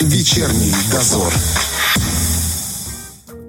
Вечерний дозор.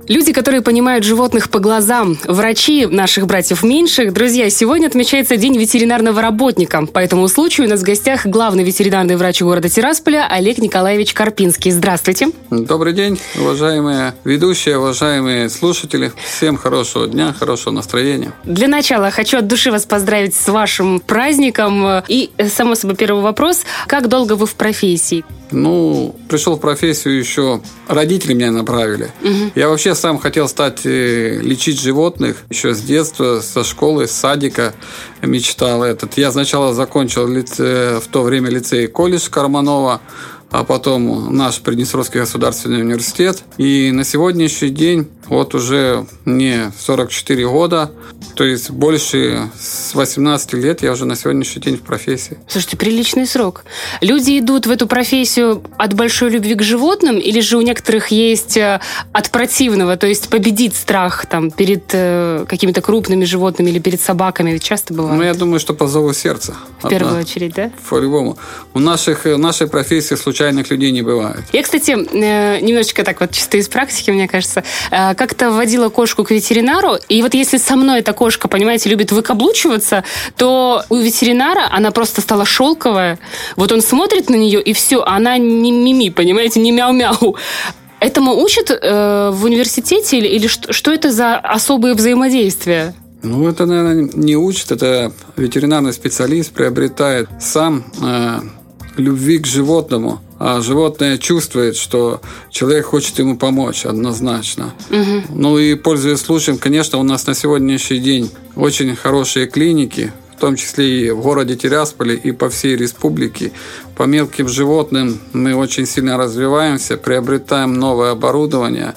Люди, которые понимают животных по глазам, врачи наших братьев меньших. Друзья, сегодня отмечается День ветеринарного работника. По этому случаю у нас в гостях главный ветеринарный врач города Тирасполя Олег Николаевич Карпинский. Здравствуйте. Добрый день, уважаемые ведущие, уважаемые слушатели. Всем хорошего дня, хорошего настроения. Для начала хочу от души вас поздравить с вашим праздником. И, само собой, первый вопрос. Как долго вы в профессии? Ну, пришел в профессию еще, родители меня направили. Угу. Я вообще сам хотел стать э, лечить животных еще с детства, со школы, с садика мечтал этот. Я сначала закончил лице, в то время лицей колледж Карманова, а потом наш Приднестровский государственный университет. И на сегодняшний день, вот уже мне 44 года, то есть больше с 18 лет я уже на сегодняшний день в профессии. Слушайте, приличный срок. Люди идут в эту профессию от большой любви к животным или же у некоторых есть э, от противного, то есть победить страх там перед э, какими-то крупными животными или перед собаками? Ведь часто бывает. Ну, я думаю, что по зову сердца. В первую очередь, да? По-любому. У наших, э, нашей профессии случайных людей не бывает. Я, кстати, немножечко так вот чисто из практики, мне кажется, как-то водила кошку к ветеринару, и вот если со мной такое кошка, понимаете, любит выкаблучиваться, то у ветеринара она просто стала шелковая. Вот он смотрит на нее, и все, она не мими, понимаете, не мяу-мяу. Этому учат э, в университете или, или что, что это за особые взаимодействия? Ну, это, наверное, не учат, это ветеринарный специалист приобретает сам э, любви к животному, а животное чувствует, что человек хочет ему помочь однозначно. Угу. Ну и пользуясь случаем, конечно, у нас на сегодняшний день очень хорошие клиники, в том числе и в городе Тирасполе, и по всей республике. По мелким животным мы очень сильно развиваемся, приобретаем новое оборудование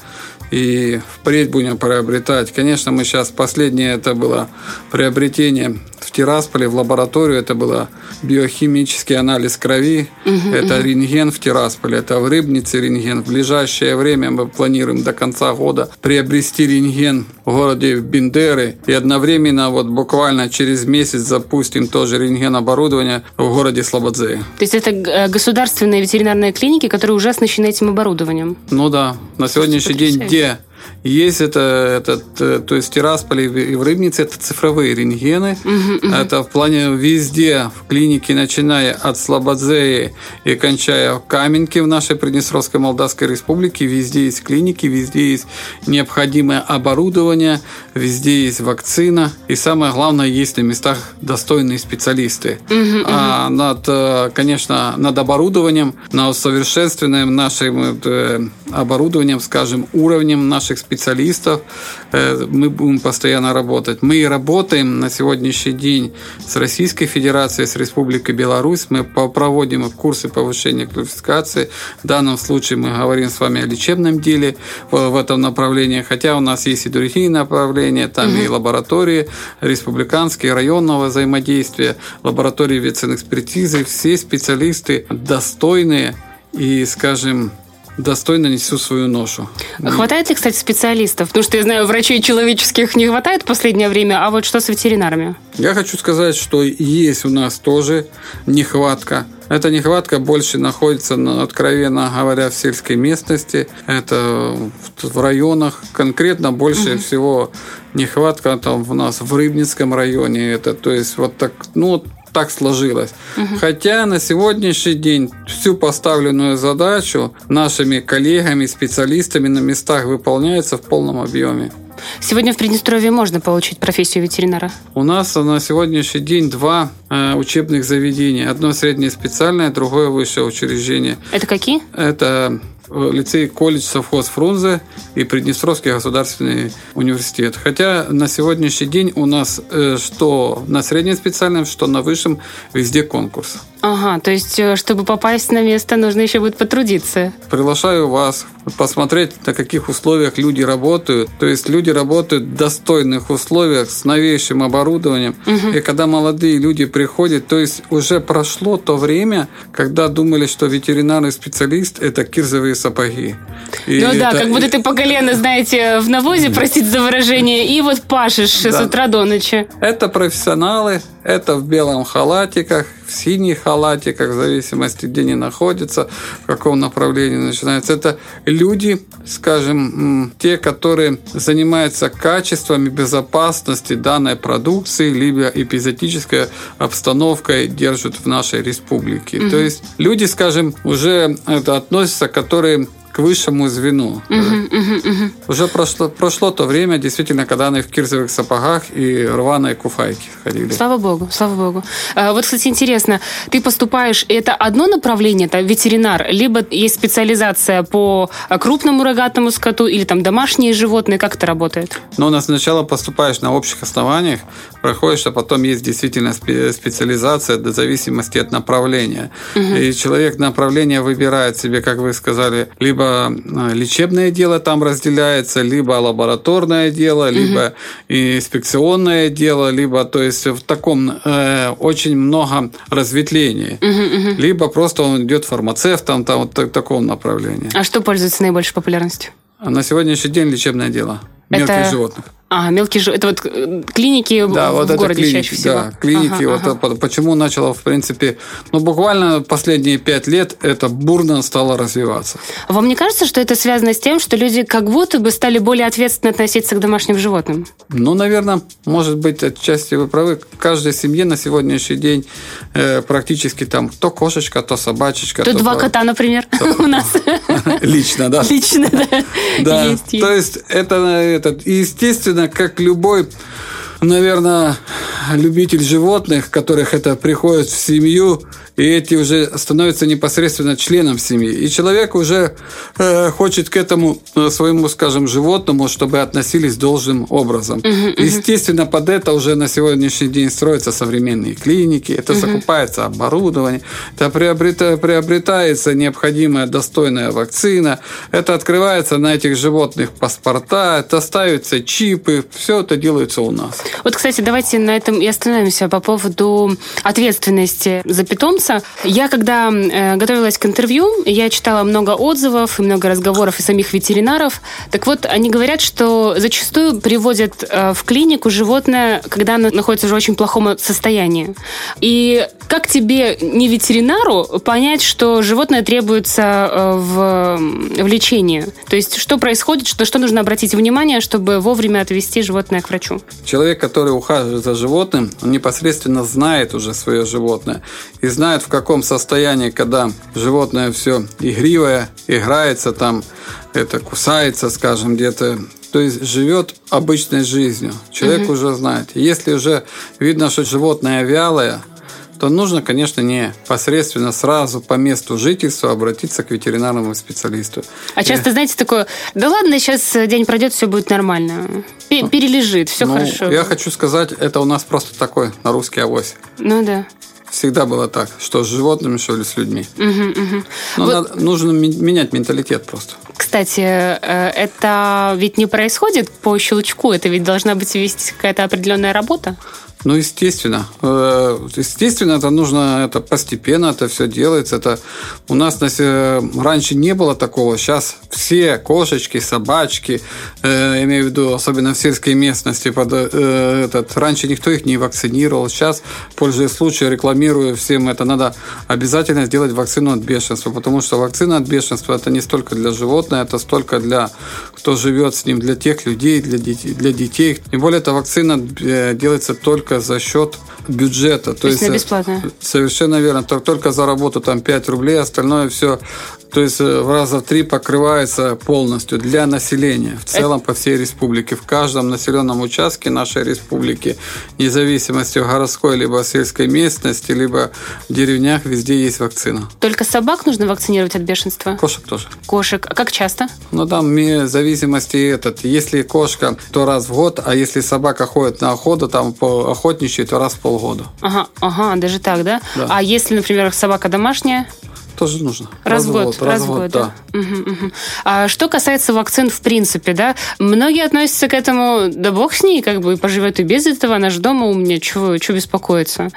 и впредь будем приобретать. Конечно, мы сейчас последнее это было приобретение в Тирасполе в лабораторию. Это было биохимический анализ крови. Угу, это угу. рентген в Тирасполе. Это в Рыбнице рентген. В ближайшее время мы планируем до конца года приобрести рентген в городе Бендеры. И одновременно вот буквально через месяц запустим тоже рентген оборудование в городе Слободзе. То есть это э, государственные ветеринарные клиники, которые уже оснащены этим оборудованием? Ну да. На сегодняшний день где есть это, этот, э, то есть Тирасполь и в Рыбнице это цифровые рентгены. Угу, угу. Это в плане везде, в клинике, начиная от Слободзеи и кончая Каменки в нашей Приднестровской Молдавской Республике, везде есть клиники, везде есть необходимое оборудование, везде есть вакцина. И самое главное, есть на местах достойные специалисты. Угу, а угу. над, э, конечно, над оборудованием, над усовершенствованием нашим э, оборудованием, скажем, уровнем нашей наших специалистов. Э, мы будем постоянно работать. Мы работаем на сегодняшний день с Российской Федерацией, с Республикой Беларусь. Мы проводим курсы повышения квалификации. В данном случае мы говорим с вами о лечебном деле в этом направлении. Хотя у нас есть и другие направления. Там угу. и лаборатории республиканские, районного взаимодействия, лаборатории ветэкспертизы. Все специалисты достойные и, скажем, достойно несу свою ношу. Хватает ли, кстати, специалистов? Потому что я знаю, врачей человеческих не хватает в последнее время, а вот что с ветеринарами? Я хочу сказать, что есть у нас тоже нехватка. Эта нехватка больше находится, откровенно говоря, в сельской местности. Это в районах. Конкретно больше угу. всего нехватка там у нас в Рыбницком районе. Это, то есть вот так, ну, так сложилось. Угу. Хотя на сегодняшний день всю поставленную задачу нашими коллегами, специалистами на местах выполняется в полном объеме. Сегодня в Приднестровье можно получить профессию ветеринара? У нас на сегодняшний день два э, учебных заведения. Одно среднее специальное, другое высшее учреждение. Это какие? Это лицей колледж совхоз Фрунзе и Приднестровский государственный университет. Хотя на сегодняшний день у нас э, что на среднем специальном, что на высшем везде конкурс. Ага, то есть, э, чтобы попасть на место, нужно еще будет потрудиться. Приглашаю вас посмотреть, на каких условиях люди работают. То есть люди работают в достойных условиях с новейшим оборудованием. Угу. И когда молодые люди приходят, то есть уже прошло то время, когда думали, что ветеринарный специалист – это кирзовые сапоги. И ну да, как будто ты по колено, знаете, в навозе, простите за выражение, и вот пашешь да. с утра до ночи. Это профессионалы, это в белом халатиках, в синий халатик, в зависимости, где они находятся, в каком направлении начинается. Это люди, скажем, те, которые занимаются качеством и безопасностью данной продукции, либо эпизодической обстановкой держат в нашей республике. Угу. То есть люди, скажем, уже это относятся, которые к высшему звену. Угу, угу, угу. Уже прошло, прошло то время, действительно, когда они в кирзовых сапогах и рваной куфайке ходили. Слава богу, слава богу. А, вот, кстати, интересно, ты поступаешь, это одно направление, это ветеринар, либо есть специализация по крупному рогатому скоту или там домашние животные, как это работает? Ну, у нас сначала поступаешь на общих основаниях, проходишь, а потом есть действительно специализация в зависимости от направления. Угу. И человек направление выбирает себе, как вы сказали, либо либо э, лечебное дело там разделяется, либо лабораторное дело, угу. либо инспекционное дело, либо, то есть в таком э, очень много разветвлений. Угу, угу. Либо просто он идет фармацевтом, там вот в таком направлении. А что пользуется наибольшей популярностью? На сегодняшний день лечебное дело мелких это... животных. А, мелкие животные. Это вот э, клиники да, в, вот в городе клиники, чаще всего. Да, клиники. Ага, вот ага. почему начало, в принципе, ну, буквально последние пять лет это бурно стало развиваться. Вам не кажется, что это связано с тем, что люди как будто бы стали более ответственно относиться к домашним животным? Ну, наверное, может быть, отчасти вы правы. В каждой семье на сегодняшний день э, практически там то кошечка, то собачечка. То, то два кота, например, у нас. Лично, да. Лично, да. Да, то есть это, этот, естественно, как любой наверное, любитель животных, которых это приходит в семью, и эти уже становятся непосредственно членом семьи. И человек уже э, хочет к этому э, своему, скажем, животному, чтобы относились должным образом. Uh-huh, uh-huh. Естественно, под это уже на сегодняшний день строятся современные клиники, это uh-huh. закупается оборудование, это приобрета, приобретается необходимая достойная вакцина, это открывается на этих животных паспорта, это ставятся чипы, все это делается у нас. Вот, кстати, давайте на этом и остановимся по поводу ответственности за питомца. Я, когда э, готовилась к интервью, я читала много отзывов и много разговоров и самих ветеринаров. Так вот, они говорят, что зачастую приводят э, в клинику животное, когда оно находится в очень плохом состоянии. И как тебе, не ветеринару, понять, что животное требуется э, в, в лечении? То есть, что происходит, что, что нужно обратить внимание, чтобы вовремя отвести животное к врачу? Человек, который ухаживает за животным, он непосредственно знает уже свое животное и знает, знает, в каком состоянии, когда животное все игривое, играется там, это кусается, скажем, где-то то есть живет обычной жизнью. Человек угу. уже знает. Если уже видно, что животное вялое, то нужно, конечно, не непосредственно сразу по месту жительства обратиться к ветеринарному специалисту. А часто, знаете, такое, да ладно, сейчас день пройдет, все будет нормально. Ну, Перележит, все ну, хорошо. Я хочу сказать, это у нас просто такой на русский авось. Ну да. Всегда было так, что с животными, что ли с людьми. Угу, угу. Но вот... надо, нужно менять менталитет просто. Кстати, э, это ведь не происходит по щелчку, это ведь должна быть вести какая-то определенная работа. Ну, естественно. Э, естественно, это нужно это постепенно, это все делается. Это у нас раньше не было такого. Сейчас все кошечки, собачки, э, имею в виду, особенно в сельской местности, под, э, этот, раньше никто их не вакцинировал. Сейчас, пользуясь случаем, рекламирую всем это. Надо обязательно сделать вакцину от бешенства, потому что вакцина от бешенства это не столько для животных, это столько для кто живет с ним, для тех людей, для детей. Для детей. Тем более, эта вакцина делается только только за счет бюджета. То, То есть, есть бесплатно. Совершенно верно. Только за работу там 5 рублей, остальное все то есть э, в раза в три покрывается полностью для населения в целом по всей республике. В каждом населенном участке нашей республики, независимости от городской либо сельской местности, либо в деревнях, везде есть вакцина. Только собак нужно вакцинировать от бешенства? Кошек тоже. Кошек. А как часто? Ну, там в зависимости этот. Если кошка, то раз в год, а если собака ходит на охоту, там по охотничьей, то раз в полгода. Ага, ага, даже так, да? да? А если, например, собака домашняя? Тоже нужно. Раз, в год, раз в год, да. да. Угу, угу. А что касается вакцин в принципе, да, многие относятся к этому, да бог с ней, как бы поживет и без этого, она же дома у меня, чего, чего беспокоиться?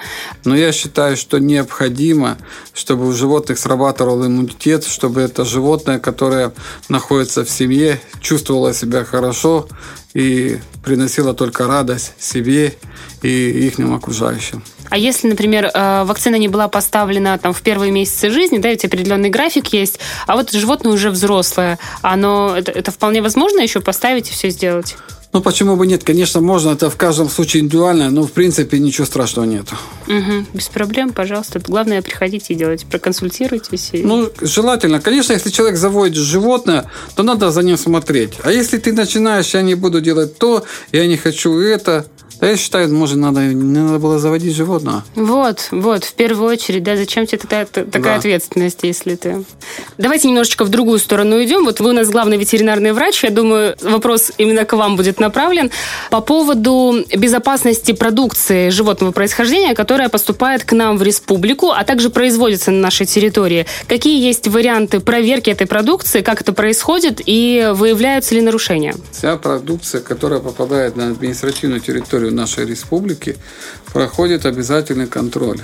Но я считаю, что необходимо, чтобы у животных срабатывал иммунитет, чтобы это животное, которое находится в семье, чувствовало себя хорошо и приносило только радость себе и их окружающим. А если, например, э, вакцина не была поставлена там в первые месяцы жизни, да, ведь определенный график есть, а вот животное уже взрослое, оно это, это вполне возможно еще поставить и все сделать? Ну, почему бы нет? Конечно, можно, это в каждом случае индивидуально, но, в принципе, ничего страшного нет. Угу, без проблем, пожалуйста. Главное, приходите и делайте, проконсультируйтесь. И... Ну, желательно. Конечно, если человек заводит животное, то надо за ним смотреть. А если ты начинаешь, я не буду делать то, я не хочу это, да я считаю, может, надо, не надо было заводить животного. Вот, вот, в первую очередь, да, зачем тебе такая, такая да. ответственность, если ты... Давайте немножечко в другую сторону идем. Вот вы у нас главный ветеринарный врач, я думаю, вопрос именно к вам будет направлен. По поводу безопасности продукции животного происхождения, которая поступает к нам в республику, а также производится на нашей территории. Какие есть варианты проверки этой продукции, как это происходит и выявляются ли нарушения? Вся продукция, которая попадает на административную территорию нашей республики проходит обязательный контроль.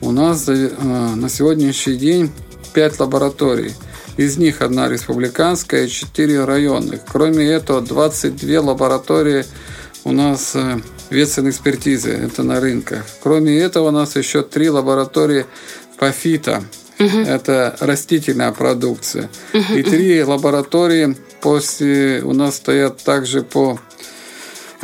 У нас э, на сегодняшний день 5 лабораторий. Из них одна республиканская и 4 районных. Кроме этого, 22 лаборатории у нас э, ветсанэкспертизы, это на рынках. Кроме этого, у нас еще 3 лаборатории по фито, угу. это растительная продукция. Угу, и три лаборатории после у нас стоят также по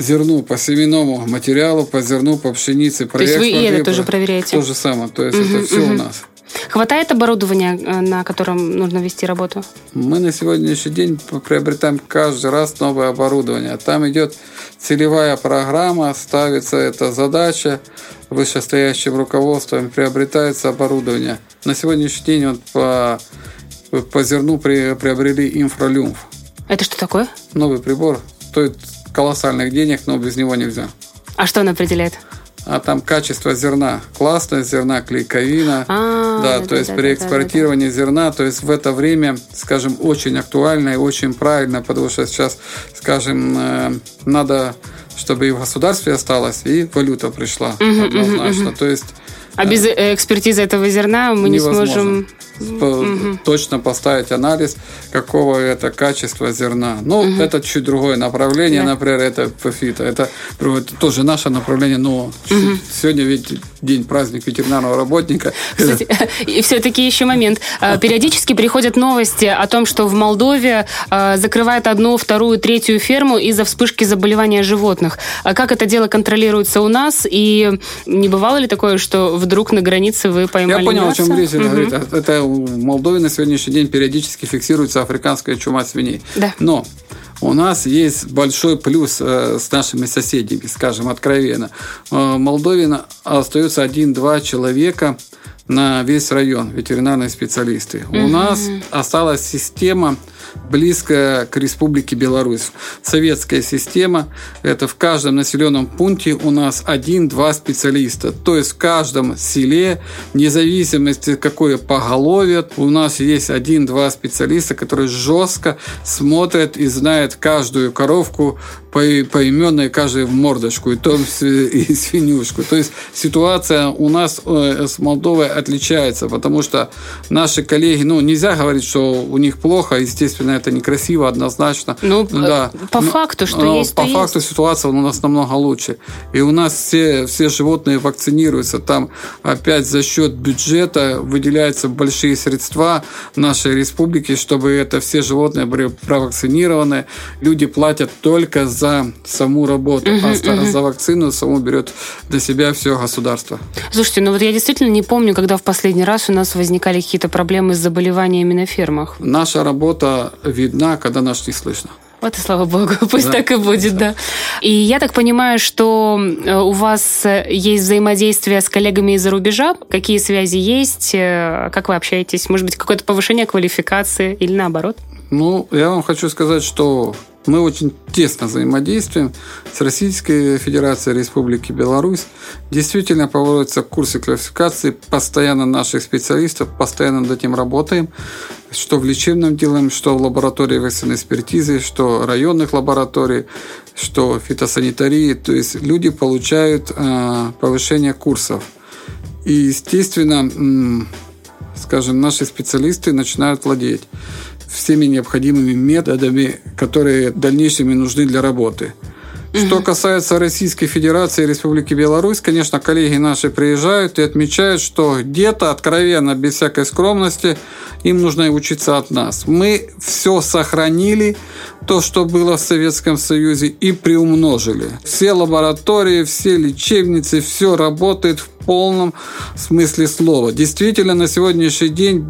зерну, по семенному материалу, по зерну, по пшенице. То есть вы и это тоже проверяете? То же самое. То есть угу, это все угу. у нас. Хватает оборудования, э, на котором нужно вести работу? Мы на сегодняшний день приобретаем каждый раз новое оборудование. Там идет целевая программа, ставится эта задача вышестоящим руководством, приобретается оборудование. На сегодняшний день вот по, по зерну при, приобрели инфралюмф. Это что такое? Новый прибор. Стоит колоссальных денег, но без него нельзя. А что он определяет? а там качество зерна, классность зерна, клейковина. А, да, да, то да, есть да, при экспортировании да, да. зерна, то есть в это время, скажем, очень актуально и очень правильно, потому что сейчас, скажем, э, надо, чтобы и в государстве осталось, и валюта пришла угу, однозначно. Угу, угу. То есть а без э, экспертизы этого зерна мы невозможно. не сможем угу. точно поставить анализ, какого это качества зерна. Ну, угу. это чуть другое направление, да. например, это. Это, это тоже наше направление, но угу. сегодня ведь день праздник ветеринарного работника. Кстати, и все-таки еще момент. А, периодически приходят новости о том, что в Молдове а, закрывают одну, вторую, третью ферму из-за вспышки заболевания животных. А как это дело контролируется у нас? И не бывало ли такое, что вдруг на границе вы поймали Я понял, мясо? о чем речь. Угу. Это в Молдове на сегодняшний день периодически фиксируется африканская чума свиней. Да. Но у нас есть большой плюс э, с нашими соседями, скажем, откровенно. Э, в Молдове остается один-два человека на весь район ветеринарные специалисты. Угу. У нас осталась система близкая к Республике Беларусь. Советская система – это в каждом населенном пункте у нас один-два специалиста. То есть в каждом селе, вне зависимости какое поголовье, у нас есть один-два специалиста, которые жестко смотрят и знают каждую коровку по, поименной, каждую в мордочку, и то и свинюшку. То есть ситуация у нас э, с Молдовой отличается, потому что наши коллеги, ну, нельзя говорить, что у них плохо, естественно, естественно, это некрасиво, однозначно. Ну, да. по факту, что но есть, По факту есть. ситуация у нас намного лучше. И у нас все, все животные вакцинируются. Там опять за счет бюджета выделяются большие средства нашей республики, чтобы это все животные были провакцинированы. Люди платят только за саму работу, угу, а угу. за вакцину саму берет для себя все государство. Слушайте, ну вот я действительно не помню, когда в последний раз у нас возникали какие-то проблемы с заболеваниями на фермах. Наша работа видна, когда нас не слышно. Вот и слава богу, пусть да. так и будет, да. И я так понимаю, что э, у вас э, есть взаимодействие с коллегами из-за рубежа. Какие связи есть? Э, как вы общаетесь? Может быть, какое-то повышение квалификации или наоборот? Ну, я вам хочу сказать, что мы очень тесно взаимодействуем с Российской Федерацией Республики Беларусь. Действительно проводятся курсы квалификации, постоянно наших специалистов, постоянно над этим работаем, что в лечебном делаем, что в лаборатории вакцинной экспертизы, что районных лабораторий, что фитосанитарии. То есть люди получают э, повышение курсов. И, естественно, скажем, наши специалисты начинают владеть всеми необходимыми методами, которые дальнейшими нужны для работы. Что касается Российской Федерации и Республики Беларусь, конечно, коллеги наши приезжают и отмечают, что где-то откровенно, без всякой скромности, им нужно учиться от нас. Мы все сохранили, то, что было в Советском Союзе, и приумножили. Все лаборатории, все лечебницы, все работает в полном смысле слова. Действительно, на сегодняшний день,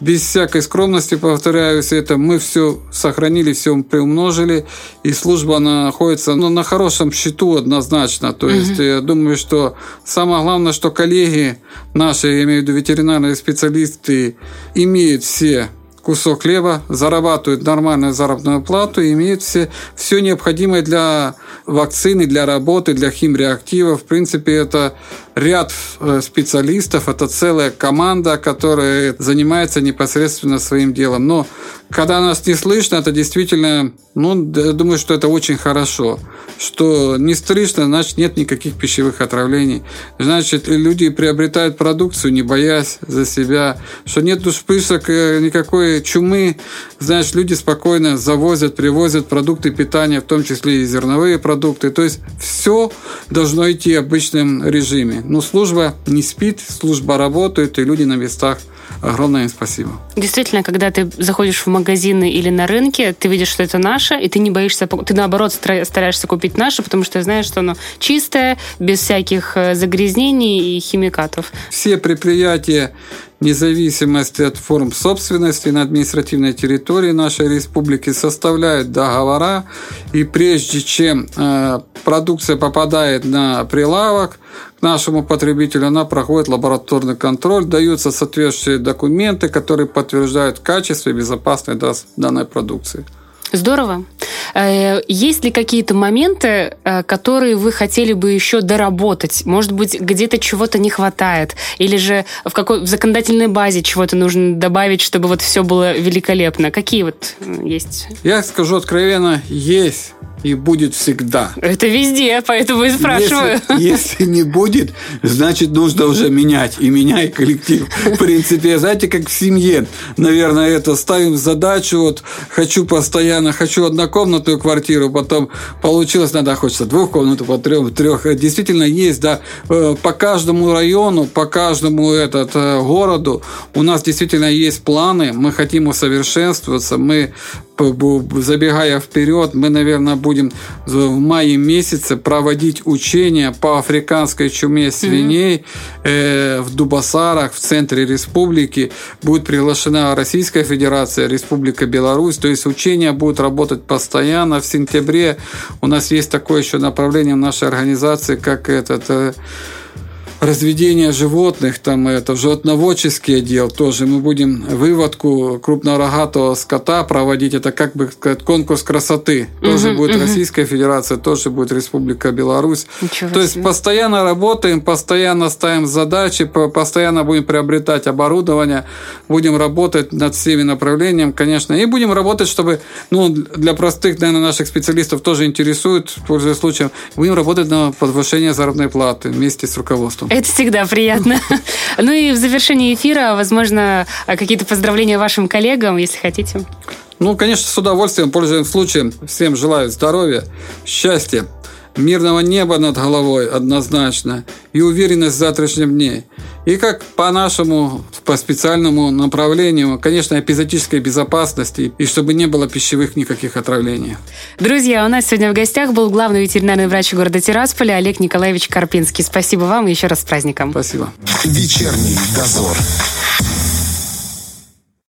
без всякой скромности, повторяюсь, это мы все сохранили, все приумножили, и служба находится ну, на хорошем счету однозначно. То есть, угу. я думаю, что самое главное, что коллеги наши, я имею в виду ветеринарные специалисты, имеют все кусок хлеба, зарабатывают нормальную заработную плату и имеют все, все необходимое для вакцины, для работы, для химреактивов. В принципе, это ряд э, специалистов, это целая команда, которая занимается непосредственно своим делом. Но когда нас не слышно, это действительно, ну, я думаю, что это очень хорошо. Что не слышно, значит, нет никаких пищевых отравлений. Значит, люди приобретают продукцию, не боясь за себя. Что нет вспышек э, никакой чумы. Значит, люди спокойно завозят, привозят продукты питания, в том числе и зерновые продукты. То есть, все должно идти в обычном режиме. Но служба не спит, служба работает, и люди на местах огромное им спасибо. Действительно, когда ты заходишь в магазины или на рынке, ты видишь, что это наше, и ты не боишься, ты наоборот стараешься купить наше, потому что знаешь, что оно чистое, без всяких э, загрязнений и химикатов. Все предприятия независимости от форм собственности на административной территории нашей республики составляют договора, и прежде чем э, продукция попадает на прилавок, нашему потребителю, она проходит лабораторный контроль, даются соответствующие документы, которые подтверждают качество и безопасность данной продукции. Здорово. Э, есть ли какие-то моменты, э, которые вы хотели бы еще доработать? Может быть, где-то чего-то не хватает? Или же в, какой, в законодательной базе чего-то нужно добавить, чтобы вот все было великолепно? Какие вот есть? Я скажу откровенно, есть и будет всегда. Это везде, поэтому и спрашиваю. Если, если не будет, значит, нужно уже менять. И меняй коллектив. В принципе, знаете, как в семье. Наверное, это ставим задачу. Вот хочу постоянно, хочу однокомнатную квартиру, потом получилось, надо хочется двухкомнатную, по трем, трех. Действительно есть, да, э, по каждому району, по каждому этот э, городу у нас действительно есть планы. Мы хотим усовершенствоваться. Мы забегая вперед, мы, наверное, будем в мае месяце проводить учения по африканской чуме свиней mm-hmm. в Дубасарах, в центре республики. Будет приглашена Российская Федерация, Республика Беларусь. То есть учения будут работать постоянно. В сентябре у нас есть такое еще направление в нашей организации, как этот э, разведение животных, там это животноводческий отдел, тоже мы будем выводку крупнорогатого скота проводить, это как бы сказать, конкурс красоты, тоже угу, будет угу. Российская Федерация, тоже будет Республика Беларусь. Ничего То есть постоянно работаем, постоянно ставим задачи, постоянно будем приобретать оборудование, будем работать над всеми направлениями, конечно, и будем работать, чтобы, ну, для простых, наверное, наших специалистов тоже интересует, пользуясь случаем, будем работать на повышение заработной платы вместе с руководством. Это всегда приятно. Ну и в завершении эфира, возможно, какие-то поздравления вашим коллегам, если хотите. Ну, конечно, с удовольствием, пользуясь случаем, всем желаю здоровья, счастья, мирного неба над головой однозначно и уверенность в завтрашнем дне. И как по нашему, по специальному направлению, конечно, эпизодической безопасности, и чтобы не было пищевых никаких отравлений. Друзья, у нас сегодня в гостях был главный ветеринарный врач города Тирасполя Олег Николаевич Карпинский. Спасибо вам и еще раз с праздником. Спасибо. Вечерний дозор.